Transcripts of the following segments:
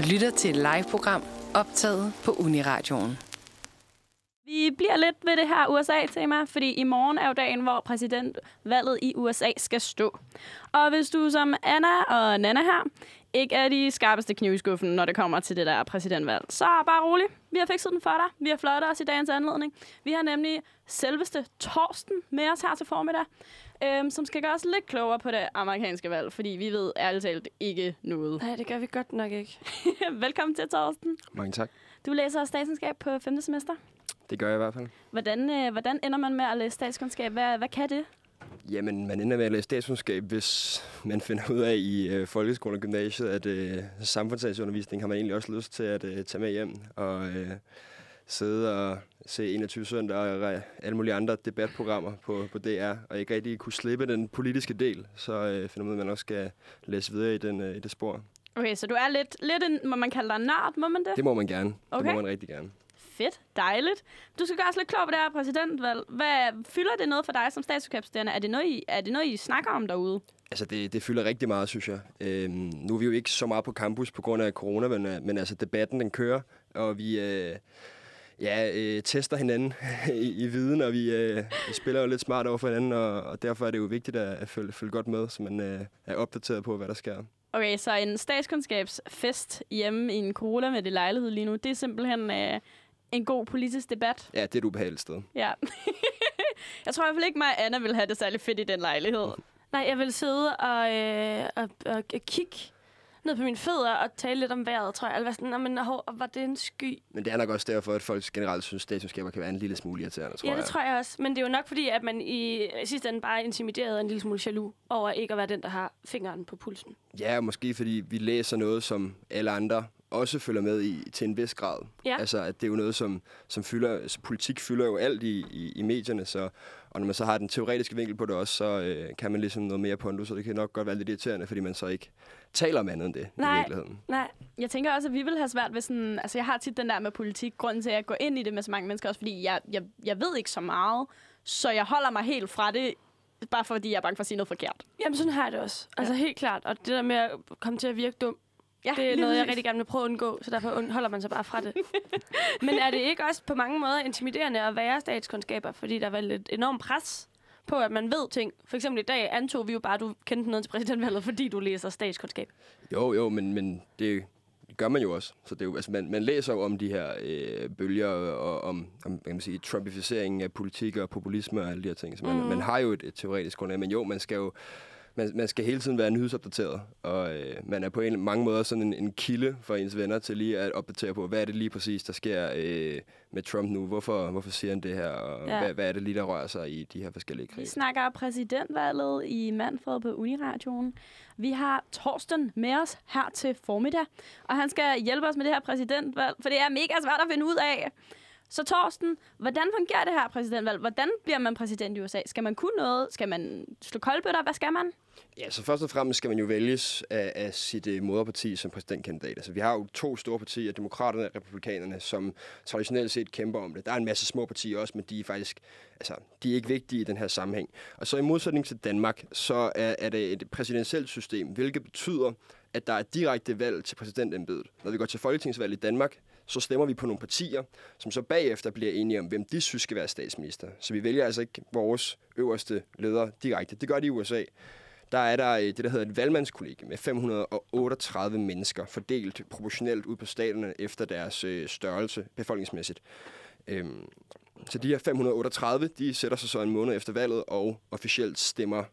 Du lytter til et live-program optaget på Uniradioen. Vi bliver lidt ved det her USA-tema, fordi i morgen er jo dagen, hvor præsidentvalget i USA skal stå. Og hvis du som Anna og Nana her ikke er de skarpeste kniv i skuffen, når det kommer til det der præsidentvalg, så bare rolig. Vi har fikset den for dig. Vi har flottet os i dagens anledning. Vi har nemlig selveste Torsten med os her til formiddag, øhm, som skal gøre os lidt klogere på det amerikanske valg, fordi vi ved ærligt talt ikke noget. Nej, det gør vi godt nok ikke. Velkommen til, Torsten. Mange tak. Du læser statskundskab på 5. semester. Det gør jeg i hvert fald. Hvordan, øh, hvordan ender man med at læse statskundskab? Hvad, hvad kan det? Jamen, man ender med at læse statskundskab, hvis man finder ud af i øh, folkeskolen og gymnasiet, at øh, samfundsfagsundervisning har man egentlig også lyst til at øh, tage med hjem og øh, sidde og se 21 søndag og alle mulige andre debatprogrammer på, på DR, og ikke rigtig kunne slippe den politiske del, så øh, finder man at man også skal læse videre i, den, øh, i det spor. Okay, så du er lidt, lidt en, må man kalde dig nørd, må man det? Det må man gerne. Okay. Det må man rigtig gerne. Fedt, dejligt. Du skal gøre os lidt klog på det her præsidentvalg. Hvad fylder det noget for dig som statskundskabsstuderende? Er det noget, I, er det noget, I snakker om derude? Altså, det, det fylder rigtig meget, synes jeg. Øhm, nu er vi jo ikke så meget på campus på grund af corona, men, øh, men altså, debatten den kører, og vi øh, ja, øh, tester hinanden i, i viden, og vi, øh, vi spiller jo lidt smart over for hinanden, og, og derfor er det jo vigtigt at, at følge, følge godt med, så man øh, er opdateret på, hvad der sker. Okay, så en statskundskabsfest hjemme i en corona med det lejlighed lige nu, det er simpelthen øh, en god politisk debat. Ja, det er et ubehageligt sted. Ja. jeg tror i hvert fald ikke, mig og Anna vil have det særlig fedt i den lejlighed. Nej, jeg vil sidde og, øh, og, og, og kigge ned på mine fødder og tale lidt om vejret, tror jeg. Eller sådan, "Nå, men hov, var det en sky? Men det er nok også derfor, at folk generelt synes, at statskundskaber kan være en lille smule irriterende, tror ja, det jeg. tror jeg også. Men det er jo nok fordi, at man i, sidste ende bare er intimideret og en lille smule jaloux over ikke at være den, der har fingeren på pulsen. Ja, måske fordi vi læser noget, som alle andre også følger med i til en vis grad. Ja. Altså, at det er jo noget, som, som fylder... Altså, politik fylder jo alt i, i, i medierne, så... Og når man så har den teoretiske vinkel på det også, så øh, kan man ligesom noget mere på det, så det kan nok godt være lidt irriterende, fordi man så ikke taler om andet end det Nej. i virkeligheden. Nej, Jeg tænker også, at vi vil have svært ved sådan... Altså, jeg har tit den der med politik. Grunden til, at jeg går ind i det med så mange mennesker, også fordi jeg, jeg, jeg ved ikke så meget. Så jeg holder mig helt fra det, bare fordi jeg er bange for at sige noget forkert. jamen sådan har jeg det også. Altså helt klart. Og det der med at komme til at virke dum, Ja, det er noget, jeg rigtig gerne vil prøve at undgå, så derfor holder man sig bare fra det. Men er det ikke også på mange måder intimiderende at være statskundskaber, fordi der er vel et enormt pres på, at man ved ting. For eksempel i dag antog vi jo bare, at du kendte noget til præsidentvalget, fordi du læser statskundskab. Jo, jo, men, men det gør man jo også. Så det er jo, altså, man, man læser jo om de her øh, bølger og om, om kan man sige, trumpificeringen af politik og populisme og alle de her ting. Så man, mm. man har jo et, et teoretisk grundlag, men jo, man skal jo man, man skal hele tiden være nyhedsopdateret, og øh, man er på en, mange måder sådan en, en kilde for ens venner til lige at opdatere på, hvad er det lige præcis, der sker øh, med Trump nu? Hvorfor, hvorfor siger han det her? Og Ja. hvad, hvad er det lige, der rører sig i de her forskellige Vi kredse? snakker præsidentvalget i Manfred på Uniradioen. Vi har Torsten med os her til formiddag, og han skal hjælpe os med det her præsidentvalg, for det er mega svært at finde ud af. Så Torsten, hvordan fungerer det her præsidentvalg? Hvordan bliver man præsident i USA? Skal man kunne noget? Skal man slå koldbøtter? Hvad skal man? Ja, så først og fremmest skal man jo vælges af, af sit uh, moderparti som præsidentkandidat. Altså, vi har jo to store partier, Demokraterne og Republikanerne, som traditionelt set kæmper om det. Der er en masse små partier også, men de er faktisk altså, de er ikke vigtige i den her sammenhæng. Og så i modsætning til Danmark, så er, er det et præsidentielt system, hvilket betyder, at der er direkte valg til præsidentembedet. Når vi går til folketingsvalg i Danmark, så stemmer vi på nogle partier, som så bagefter bliver enige om, hvem de synes skal være statsminister. Så vi vælger altså ikke vores øverste leder direkte. Det gør de i USA der er der øh, det, der hedder et valgmandskollegie med 538 mennesker, fordelt proportionelt ud på staterne efter deres øh, størrelse befolkningsmæssigt. Øhm, så de her 538, de sætter sig så en måned efter valget og officielt stemmer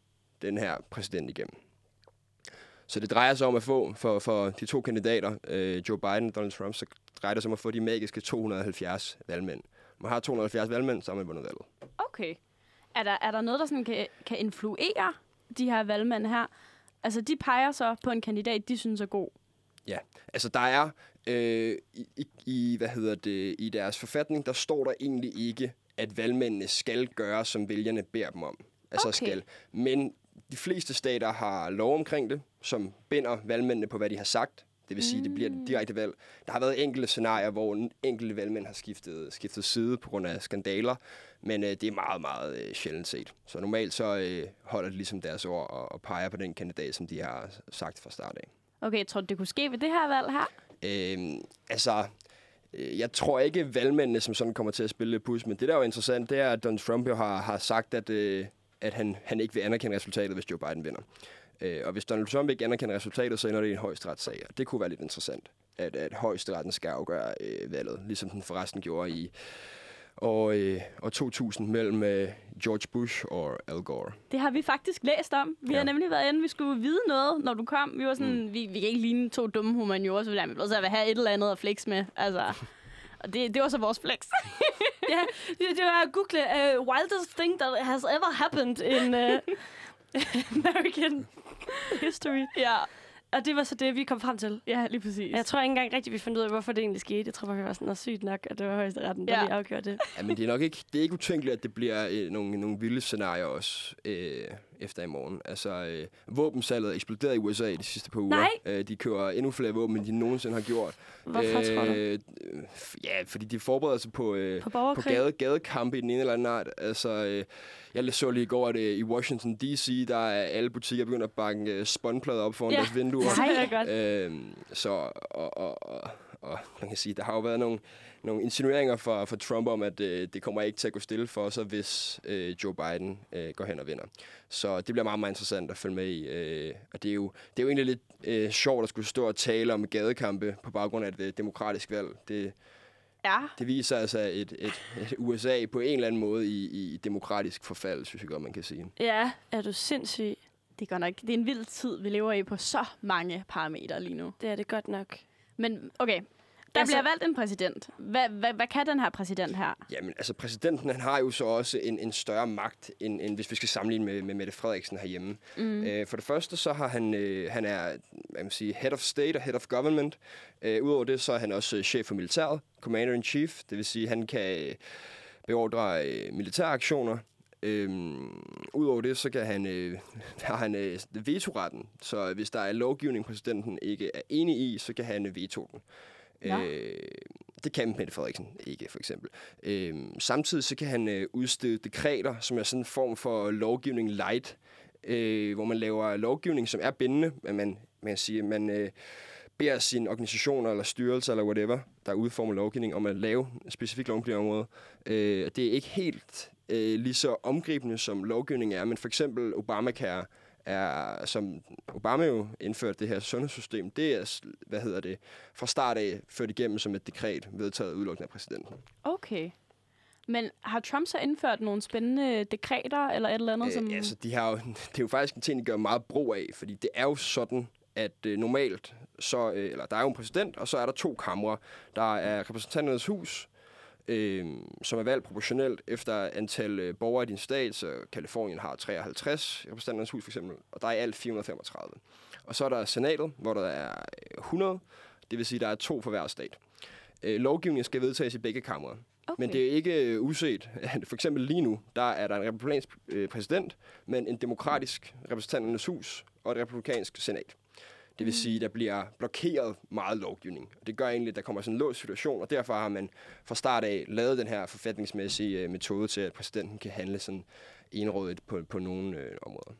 den her præsident igennem. Så det drejer sig om at få, for, for de to kandidater, øh, Joe Biden og Donald Trump, så drejer det sig om at få de magiske 270 valgmænd. Man har 270 valgmænd, så har man vundet valget. Okay. Er der, er der noget, der sådan kan, kan influere de her valgmænd her? Altså, de peger så på en kandidat, de synes er god. Ja, altså der er øh, i, i- hvad hedder det, i deres forfatning, der står der egentlig ikke, at valgmændene skal gøre, som vælgerne beder dem om. Altså Okay. skal. Men de fleste stater har lov omkring det, som binder valgmændene på, hvad de har sagt. Det vil sige, at det bliver et direkte valg. Der har været enkelte scenarier, hvor en- enkelte valgmænd har skiftet, skiftet side på grund af skandaler, men øh, det er meget, meget øh, sjældent set. Så normalt så øh, holder de ligesom deres ord og, og peger på den kandidat, som de har sagt fra start af. Okay, tror du, det kunne ske ved det her valg her? Øh, altså, øh, jeg tror ikke, valgmændene som sådan kommer til at spille pus, men det der er jo interessant, det er, at Donald Trump jo har, har sagt, at, øh, at han, han ikke vil anerkende resultatet, hvis Joe Biden vinder. Øh, og hvis Donald Trump ikke anerkender resultatet, så ender det i en højesteretssag. Og det kunne være lidt interessant, at, at højesteretten skal afgøre øh, valget, ligesom den forresten gjorde i og, øh, og 2000 mellem øh, George Bush og Al Gore. Det har vi faktisk læst om. Vi ja. har nemlig været inde, vi skulle vide noget, når du kom. Vi var sådan, mm. vi, vi kan ikke ligne to dumme humaniorer, så vi er så have et eller andet at flex med. Altså, og det, det var så vores flex. ja, det, det var at google uh, wildest thing that has ever happened in uh, American history. Ja. Og det var så det, vi kom frem til. Ja, lige præcis. Jeg tror ikke engang rigtigt, vi fandt ud af, hvorfor det egentlig skete. Jeg tror bare, vi var sådan noget sygt nok, at det var højesteretten, der Ja. lige afgjorde det. Ja, men det er nok ikke, det er ikke utænkeligt, at det bliver øh, nogle, nogle vilde scenarier også øh, efter i morgen. Altså, øh, våbensalget er eksploderet i USA de sidste par uger. Nej. Øh, de kører endnu flere våben, end de nogensinde har gjort. Hvorfor, tror du? Øh, Ja, fordi de forbereder sig på, øh, På på gade, gadekampe i den ene eller anden art. Altså, øh, jeg så lige i går, at øh, i Washington D.C., der er alle butikker begyndt at banke øh, spånplader op foran Ja. deres vinduer. Det er godt. Øhm, så, og, og, og, og man kan sige, der har jo været nogle, nogle insinueringer fra, fra Trump om, at øh, det kommer ikke til at gå stille for sig, hvis øh, Joe Biden øh, går hen og vinder. Så det bliver meget, meget interessant at følge med i. Øh, og det er, jo, det er jo egentlig lidt øh, sjovt at skulle stå og tale om gadekampe på baggrund af et øh, demokratisk valg. Det, Ja. det viser altså et, et, et USA på en eller anden måde i, i demokratisk forfald, synes jeg godt, man kan sige. Ja, er du sindssyg? Det er godt nok. Det er en vild tid, vi lever i på så mange parametre lige nu. Det er det godt nok. Men okay, der Altså- bliver valgt en præsident. Hvad, hvad, hvad kan den her præsident her? Jamen, altså præsidenten, han har jo så også en, en større magt, end, end hvis vi skal sammenligne med, med Mette Frederiksen herhjemme. Mm. Øh, for det første, så har han, øh, han er, hvad man sige, head of state og head of government. Øh, Udover det, så er han også øh, chef for militæret, commander in chief. Det vil sige, han kan øh, beordre øh, militære aktioner. Øhm, Udover det, så kan han, øh, har han øh, vetoretten. Så hvis der er lovgivning, præsidenten ikke er enig i, så kan han øh, veto den. Nå. Øh, det kan Mette Frederiksen ikke, for eksempel. Øhm, samtidig så kan han øh, udstede dekreter, som er sådan en form for lovgivning light, øh, hvor man laver lovgivning, som er bindende, men man, man kan sige, man øh, beder sine organisationer eller styrelser eller whatever, der udformer lovgivning, om at lave en specifik lovgivning på området. Øh, det er ikke helt øh, lige så omgribende, som lovgivning er, men for eksempel Obamacare, er, som Obama jo indførte det her sundhedssystem, det er, hvad hedder det, fra start af ført igennem som et dekret, vedtaget udelukkende af præsidenten. Okay. Men har Trump så indført nogle spændende dekreter eller et eller andet, som... Øh, altså, de har jo, det er jo faktisk en ting, de gør meget brug af, fordi det er jo sådan, at øh, normalt, så, øh, eller der er jo en præsident, og så er der to kamre. Der er repræsentanternes hus, øh, som er valgt proportionelt efter antal øh, borgere i din stat, så Kalifornien har 53 repræsentanternes hus for eksempel, og der er i alt 435. Og så er der senatet, hvor der er øh, 100, det vil sige, der er to for hver stat. Øh, lovgivningen skal vedtages i begge kamre. okay. Men det er ikke øh, uset. For eksempel lige nu, der er der en republikansk øh, præsident, men en demokratisk repræsentanternes hus og et republikansk senat. Det vil sige, der bliver blokeret meget lovgivning. Og det gør egentlig, at der kommer sådan en låst situation, og derfor har man fra start af lavet den her forfatningsmæssige øh, metode til, at præsidenten kan handle sådan enrådigt på, på nogle øh, områder.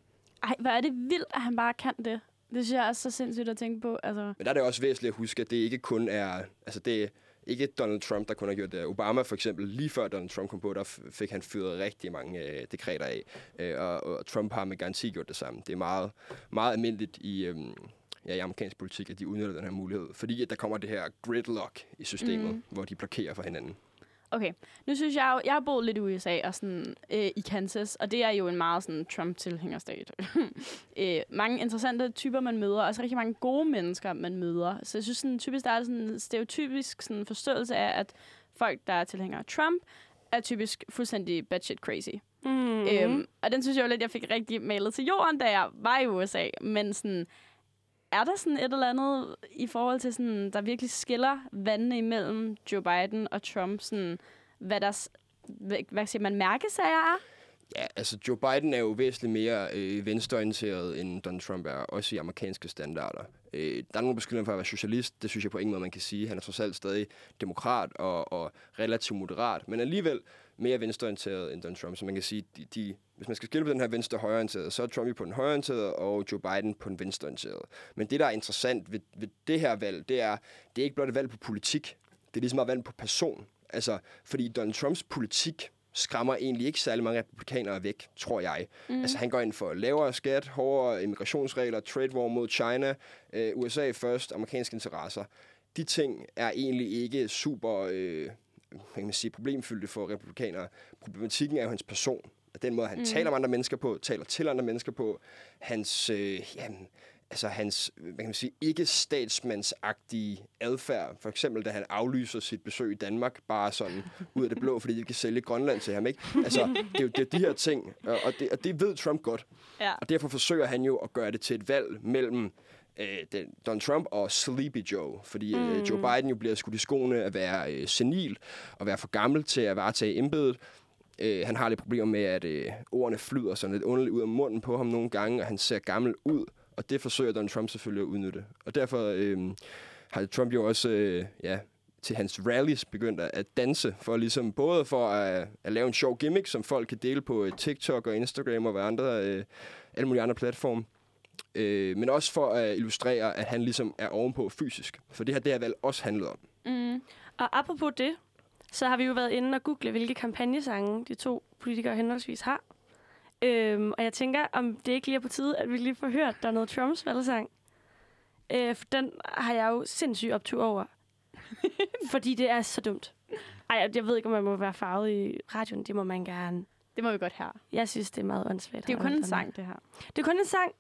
Ej, hvor er det vildt, at han bare kan det. Det synes jeg er så sindssygt at tænke på. Altså, Men der er det også væsentligt at huske, at det ikke kun er... Altså det er ikke Donald Trump, der kun har gjort det. Obama for eksempel, lige før Donald Trump kom på, der fik han fyret rigtig mange øh, dekreter af. Øh, og, og Trump har med garanti gjort det samme. Det er meget, meget almindeligt i, øhm, ja, i amerikansk politik, at de udnytter den her mulighed. Fordi at der kommer det her gridlock i systemet, mm. hvor de blokerer for hinanden. okay, nu synes jeg jo, jeg har boet lidt i USA og sådan øh, i Kansas, og det er jo en meget sådan Trump-tilhængerstat. øh, mange interessante typer, man møder, og også rigtig mange gode mennesker, man møder. Så jeg synes sådan, typisk, der er sådan en stereotypisk sådan forståelse af, at folk, der er tilhængere af Trump, er typisk fuldstændig batshit crazy. Mm. Mm. Øhm, og den synes jeg jo lidt, jeg fik rigtig malet til jorden, da jeg var i USA. Men sådan, er der sådan et eller andet i forhold til, sådan, der virkelig skiller vandene imellem Joe Biden og Trump? Sådan, hvad der, hvad, hvad siger man, mærkesager er? Ja, altså Joe Biden er jo væsentligt mere øh, venstreorienteret, end Donald Trump er, også i amerikanske standarder. Øh, der er nogle beskyldninger for at være socialist. Det synes jeg på ingen måde, man kan sige. Han er trods alt stadig demokrat og, og relativt moderat, men alligevel mere venstreorienteret end Donald Trump. Så man kan sige, de, de, hvis man skal skille på den her venstre-højreorienterede, så er Trump på den højreorienterede, og Joe Biden på den venstreorienterede. Men det, der er interessant ved, ved det her valg, det er, det er ikke blot et valg på politik. Det er ligesom et valg på person. Altså, fordi Donald Trumps politik skræmmer egentlig ikke særlig mange republikanere væk, tror jeg. Mm. Altså, han går ind for lavere skat, hårdere immigrationsregler, trade war mod China, øh, USA først, amerikanske interesser. De ting er egentlig ikke super øh, kan man sige, problemfyldte for republikanere. Problematikken er jo hans person. Den måde, han mm. taler med andre mennesker på, taler til andre mennesker på, hans, øh, jamen, altså hans, hvad kan man sige, ikke statsmandsagtige adfærd. For eksempel, da han aflyser sit besøg i Danmark, bare sådan ud af det blå, fordi de kan sælge Grønland til ham, ikke? Altså, det er jo det er de her ting, og det, og det ved Trump godt. Ja. Og derfor forsøger han jo at gøre det til et valg mellem øh, den, Donald Trump og Sleepy Joe. Fordi mm. øh, Joe Biden jo bliver skudt i skoene at være øh, senil og være for gammel til at varetage embedet. Øh, han har lidt problemer med, at øh, ordene flyder sådan lidt underligt ud af munden på ham nogle gange, og han ser gammel ud. Og det forsøger Donald Trump selvfølgelig at udnytte. Og derfor øh, har Trump jo også øh, ja, til hans rallies begyndt at, danse, for ligesom både for at, at lave en sjov gimmick, som folk kan dele på øh, TikTok og Instagram og hvad andre, øh, alle mulige andre platforme, øh, men også for at illustrere, at han ligesom er ovenpå fysisk. For det har det her valg også handlet om. Mm. Og apropos det, så har vi jo været inde og google, hvilke kampagnesange de to politikere henholdsvis har. Øhm, og jeg tænker, om det ikke lige er på tide, at vi lige får hørt, der er noget Trumps valgsang. Øh, for den har jeg jo sindssygt optur over. fordi det er så dumt. Ej, jeg ved ikke, om man må være farvet i radioen. Det må man gerne. Det må vi godt have. Jeg synes, det er meget åndssvagt. Det er jo kun en sang, det her. Det er kun en sang.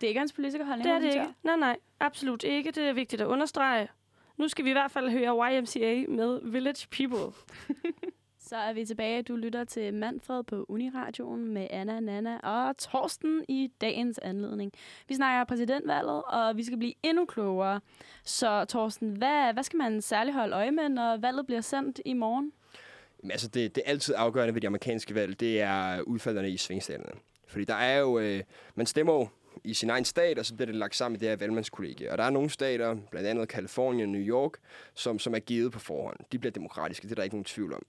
Det er ikke hans politikerholdning. Det er det ikke. Nej, nej. Absolut ikke. Det er vigtigt at understrege. Nu skal vi i hvert fald høre YMCA med Village People. Så er vi tilbage. Du lytter til Manfred på Uniradioen med Anna, Nana og Torsten i dagens anledning. Vi snakker præsidentvalget, og vi skal blive endnu klogere. Så Torsten, hvad, hvad skal man særligt holde øje med, når valget bliver sendt i morgen? Jamen, altså det, det er altid afgørende ved de amerikanske valg, det er udfaldene i svingstaterne. Fordi der er jo, øh, man stemmer jo i sin egen stat, og så bliver det lagt sammen i det her valgmandskollegie. Og der er nogle stater, blandt andet Kalifornien og New York, som, som er givet på forhånd. De bliver demokratiske, det er der ikke nogen tvivl om.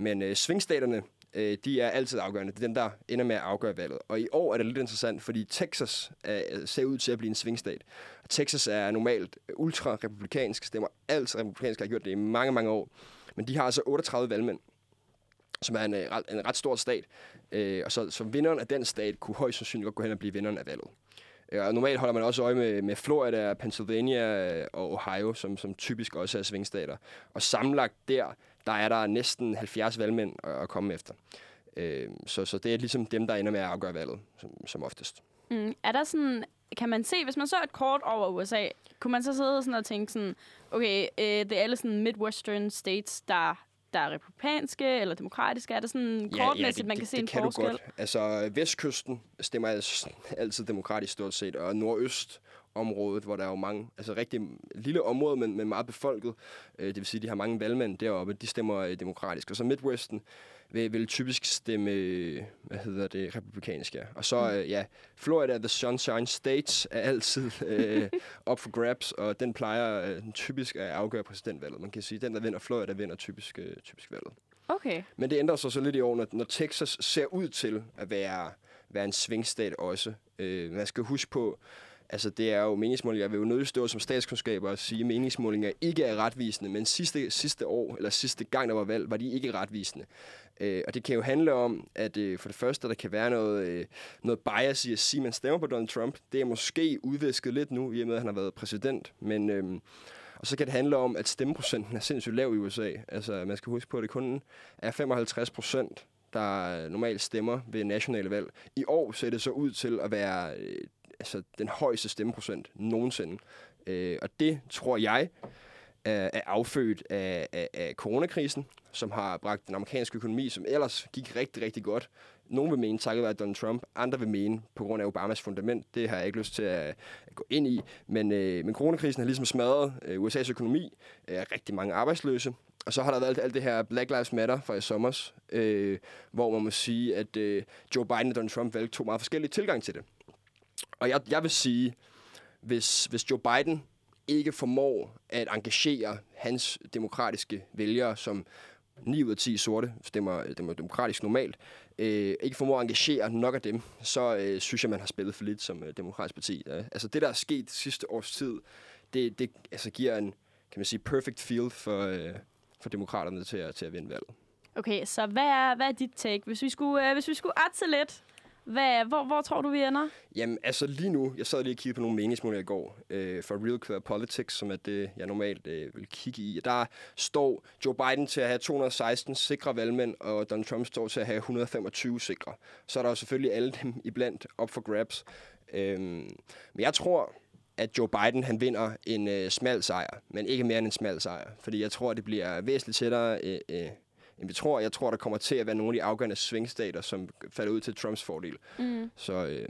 Men øh, svingstaterne, øh, de er altid afgørende. Det er dem, der ender med at afgøre valget. Og i år er det lidt interessant, fordi Texas øh, ser ud til at blive en svingstat. Texas er normalt ultra-republikansk, stemmer altid republikansk, har gjort det i mange, mange år. Men de har altså 38 valgmænd, som er en, øh, en ret stor stat. Øh, og så, så vinderen af den stat kunne højst sandsynligt godt gå hen og blive vinderen af valget. Øh, og normalt holder man også øje med, med Florida, Pennsylvania øh, og Ohio, som, som typisk også er svingstater. Og samlet der, der er der næsten 70 valgmænd at, at komme efter. Øh, så, så det er ligesom dem, der ender med at afgøre valget, som, som oftest. Mm. Er der sådan, kan man se, hvis man så et kort over USA, kunne man så sidde sådan og tænke sådan, okay, øh, det er alle sådan Midwestern states, der der er republikanske eller demokratiske? Er der sådan ja, kortmæssigt, ja, det, man kan det, se det en kan forskel? Du godt. Altså, vestkysten stemmer altid demokratisk stort set, og nordøst området, hvor der er jo mange, altså rigtig lille område, men, men meget befolket. Øh, det vil sige, de har mange valgmænd deroppe, de stemmer øh, demokratisk. Og så Midwesten vil, vil typisk stemme, hvad hedder det, republikansk, ja. Og så, mm. øh, ja, Florida, the Sunshine States, er altid øh, op for grabs, og den plejer øh, typisk at afgøre præsidentvalget. Man kan sige, den, der vinder Florida, vinder typisk, øh, typisk valget. Okay. Men det ændrer sig så lidt i år, når, når Texas ser ud til at være, være en svingstat også. Øh, man skal huske på, Altså, det er jo meningsmålinger. Jeg vil jo nødt stå som statskundskaber og sige, at meningsmålinger ikke er retvisende, men sidste, sidste år, eller sidste gang, der var valg, var de ikke retvisende. Øh, og det kan jo handle om, at øh, for det første, der kan være noget, øh, noget bias i at sige, at man stemmer på Donald Trump. Det er måske udvisket lidt nu, i og med, at han har været præsident. Men, øh, og så kan det handle om, at stemmeprocenten er sindssygt lav i USA. Altså, man skal huske på, at det kun er 55 procent, der normalt stemmer ved nationale valg. I år ser det så ud til at være øh, altså, den højeste stemmeprocent nogensinde. Øh, og det tror jeg er, er affødt af, af, af coronakrisen, som har bragt den amerikanske økonomi, som ellers gik rigtig, rigtig godt. Nogle vil mene takket være Donald Trump, andre vil mene på grund af Obamas fundament. Det har jeg ikke lyst til at, at gå ind i. Men, øh, men coronakrisen har ligesom smadret øh, USA's økonomi. Øh, rigtig mange arbejdsløse. og så har der været alt, det her Black Lives Matter fra i sommer, øh, hvor man må sige, at øh, Joe Biden og Donald Trump valgte to meget forskellige tilgang til det. Og jeg, jeg vil sige, hvis, hvis Joe Biden ikke formår at engagere hans demokratiske vælgere, som 9 ud af 10 sorte stemmer, stemmer demokratisk normalt, øh, ikke formår at engagere nok af dem, så øh, synes jeg, man har spillet for lidt som øh, demokratisk parti. Ja. Altså det, der er sket sidste års tid, det, det altså, giver en, kan man sige, perfect feel for, øh, for demokraterne til at, til at vinde valget. Okay, så hvad er, hvad er dit take? Hvis vi skulle, øh, hvis vi skulle atse lidt, hvad, hvor, hvor tror du, vi ender? Jamen, altså lige nu, jeg sad lige og kiggede på nogle meningsmålinger i går øh, for Real Clear Politics, som er det, jeg normalt øh, vil kigge i. Der står Joe Biden til at have 216 sikre valgmænd, og Donald Trump står til at have 125 sikre. Så er der jo selvfølgelig alle dem iblandt op for grabs. Øh, men jeg tror, at Joe Biden han vinder en øh, smal sejr, men ikke mere end en smal sejr. Fordi jeg tror, det bliver væsentligt tættere øh, øh, end vi tror. Jeg tror, der kommer til at være nogle af de afgørende svingstater, som falder ud til Trumps fordel. Mm. Så, øh,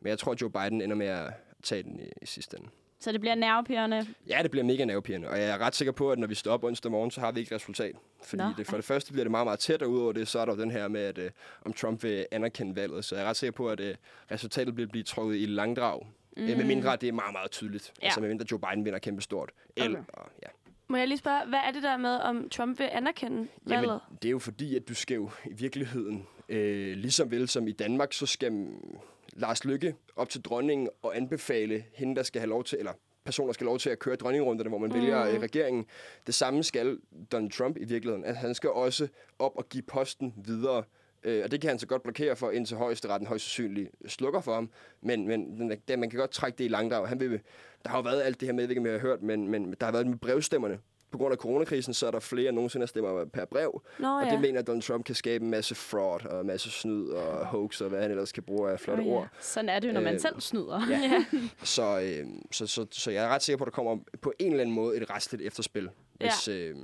men jeg tror, at Joe Biden ender med at tage den i, i sidste ende. Så det bliver nervepirrende. Ja, det bliver mega nervepirrende, og jeg er ret sikker på, at når vi står op onsdag morgen, så har vi ikke resultat. Fordi Nå, det, for det første bliver det meget, meget tæt, og udover det, så er der jo den her med, at øh, om Trump vil anerkende valget. Så jeg er ret sikker på, at øh, resultatet bliver blive trukket i langdrag. Mm. Øh, med mindre, det er meget, meget tydeligt. Ja. Altså med mindre Joe Biden vinder kæmpe stort. El, Okay. og, ja. Må jeg lige spørge, hvad er det der med, om Trump vil anerkende valget? Jamen, det er jo fordi, at du skal jo i virkeligheden, øh, ligesom vel som i Danmark, så skal mm, Lars Lykke op til dronningen og anbefale hende, der skal have lov til, eller personer skal have lov til at køre dronningerunderne, hvor man mm. vælger øh, regeringen. Det samme skal Donald Trump i virkeligheden. At han skal også op og give posten videre. Øh, og det kan han så godt blokere for, indtil højesteretten højst sandsynligt slukker for ham. Men, men den- man kan godt trække det i langdrag. Han vil, der har jo været alt det her med, om jeg har hørt, men, men der har været med brevstemmerne. På grund af coronakrisen, så er der flere, end nogensinde der stemmer per brev. Nå Og ja. det mener Donald Trump kan skabe en masse fraud og en masse snyd og hoax og hvad han ellers kan bruge af flotte Åh, ja. ord. Sådan er det jo, når man Øh, selv snyder. Ja. Så, øh, så, så, så jeg er ret sikker på, at der kommer på en eller anden måde et restligt efterspil. Hvis, øh,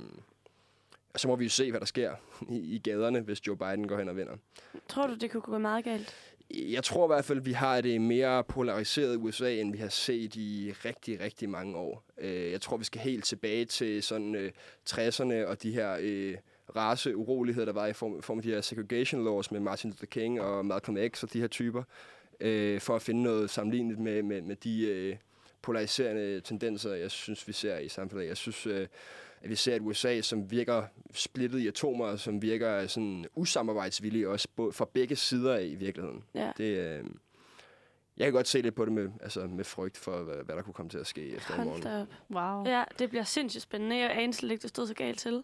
og så må vi jo se, hvad der sker i, i gaderne, hvis Joe Biden går hen og vinder. Tror du, det kunne gå meget galt? Jeg tror i hvert fald, at vi har det mere polariseret USA, end vi har set i rigtig, rigtig mange år. Øh, Jeg tror, vi skal helt tilbage til sådan øh, 60'erne og de her øh, raceuroligheder, der var i form, form af de her segregation laws med Martin Luther King og Malcolm X og de her typer, øh, for at finde noget sammenlignet med, med, med de øh, polariserende tendenser, jeg synes, vi ser i samfundet. Jeg synes, øh, at vi ser et USA, som virker splittet i atomer, som virker sådan usamarbejdsvillige også fra begge sider af i virkeligheden. Ja. Det, øh, jeg kan godt se lidt på det med, altså med frygt for, hvad, hvad der kunne komme til at ske efter i Hold morgen. op. Wow. Ja, det bliver sindssygt spændende. Jeg anede slet ikke, det stod så galt til.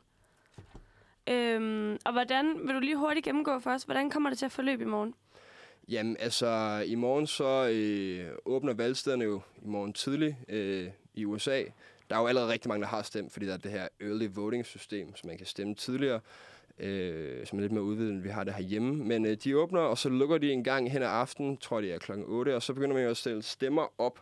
Øhm, og hvordan, vil du lige hurtigt gennemgå for os, hvordan kommer det til at forløbe i morgen? Jamen, altså, i morgen så øh, åbner valgstederne jo i morgen tidlig øh, i USA. Der er jo allerede rigtig mange, der har stemt, fordi der er det her early voting system, så man kan stemme tidligere, øh, som er lidt mere udvidet, end vi har det herhjemme. Men øh, de åbner, og så lukker de en gang hen ad aftenen, tror jeg det er klokken 8, og så begynder man jo at stille stemmer op.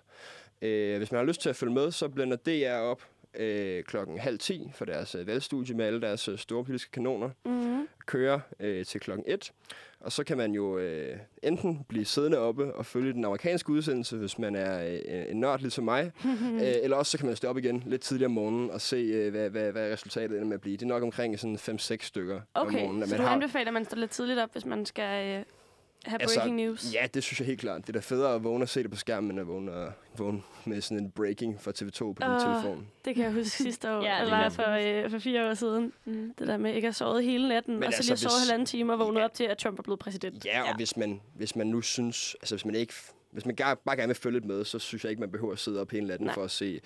Øh, hvis man har lyst til at følge med, så blænder DR op øh, klokken halv 10 for deres øh, valgstudie med alle deres øh, store politiske kanoner Mm-hmm. kører øh, til klokken 1. Og så kan man jo øh, enten blive siddende oppe og følge den amerikanske udsendelse, hvis man er øh, en nørd ligesom mig, øh, eller også så kan man stå op igen lidt tidligere om morgenen og se, øh, hvad, hvad, hvad resultatet ender med at blive. Det er nok omkring sådan 5-6 stykker om Okay, morgenen. at så man du anbefaler, at man står lidt tidligt op, hvis man skal øh, have Altså, breaking news? Ja, det synes jeg helt klart. Det er da federe at vågne og se det på skærmen, end at vågne, og, vågne med sådan en breaking fra TV2 på din Åh. telefon. Det kan jeg huske sidste år, Ja, ja, det eller for, øh, for fire år siden. Mm. Det der med ikke at sovet hele natten, Men og så altså, lige have sovet hvis- halvanden time og vågnet op til, at Trump er blevet præsident. Ja, og Ja. Hvis, man, hvis man nu synes, altså hvis man ikke, hvis man gar- bare gerne vil følge lidt med, så synes jeg ikke, man behøver at sidde op hele natten Nej. for at se,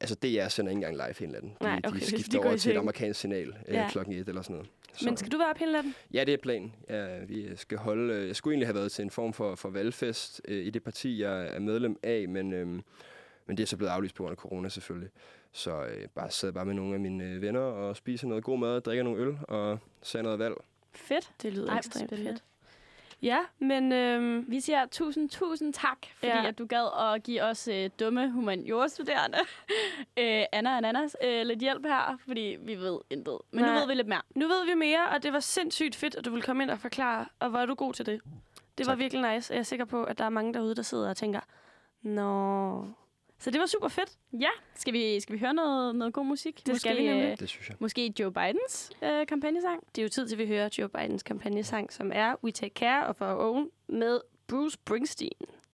altså DR sender ikke engang live hele natten. De, Nej, okay, de skifter de over til et amerikansk signal øh, Ja. klokken et eller sådan noget. Så, Men skal du være op hele natten? Ja, det er planen. Ja, vi skal holde, øh, jeg skulle egentlig have været til en form for, for valgfest øh, i det parti, jeg er medlem af, men, øh, men det er så blevet aflyst på grund af corona selvfølgelig. Så øh, bare sidder bare med nogle af mine øh, venner og spiser noget god mad, drikker nogle øl og ser noget valg. Fedt. Det lyder Ej, ekstremt fedt. Ja, men øhm, Vi siger tusind, tusind tak, fordi Ja. at du gad at give os øh, dumme humaniorstuderende, øh, Anna og Nanas, øh, lidt hjælp her, fordi vi ved intet. Men Nej. nu ved vi lidt mere. nu ved vi mere, og det var sindssygt fedt, at du ville komme ind og forklare, og hvor er du god til det. Det var Tak. virkelig nice, og jeg er sikker på, at der er mange derude, der sidder og tænker, Nå, Så det var super fedt. Ja, skal vi, skal vi høre noget, noget god musik? Det skal vi nemlig. øh, Det synes jeg. Måske Joe Bidens øh, kampagnesang? Det er jo tid til, at vi hører Joe Bidens kampagnesang, som er We Take Care of Our Own med Bruce Springsteen.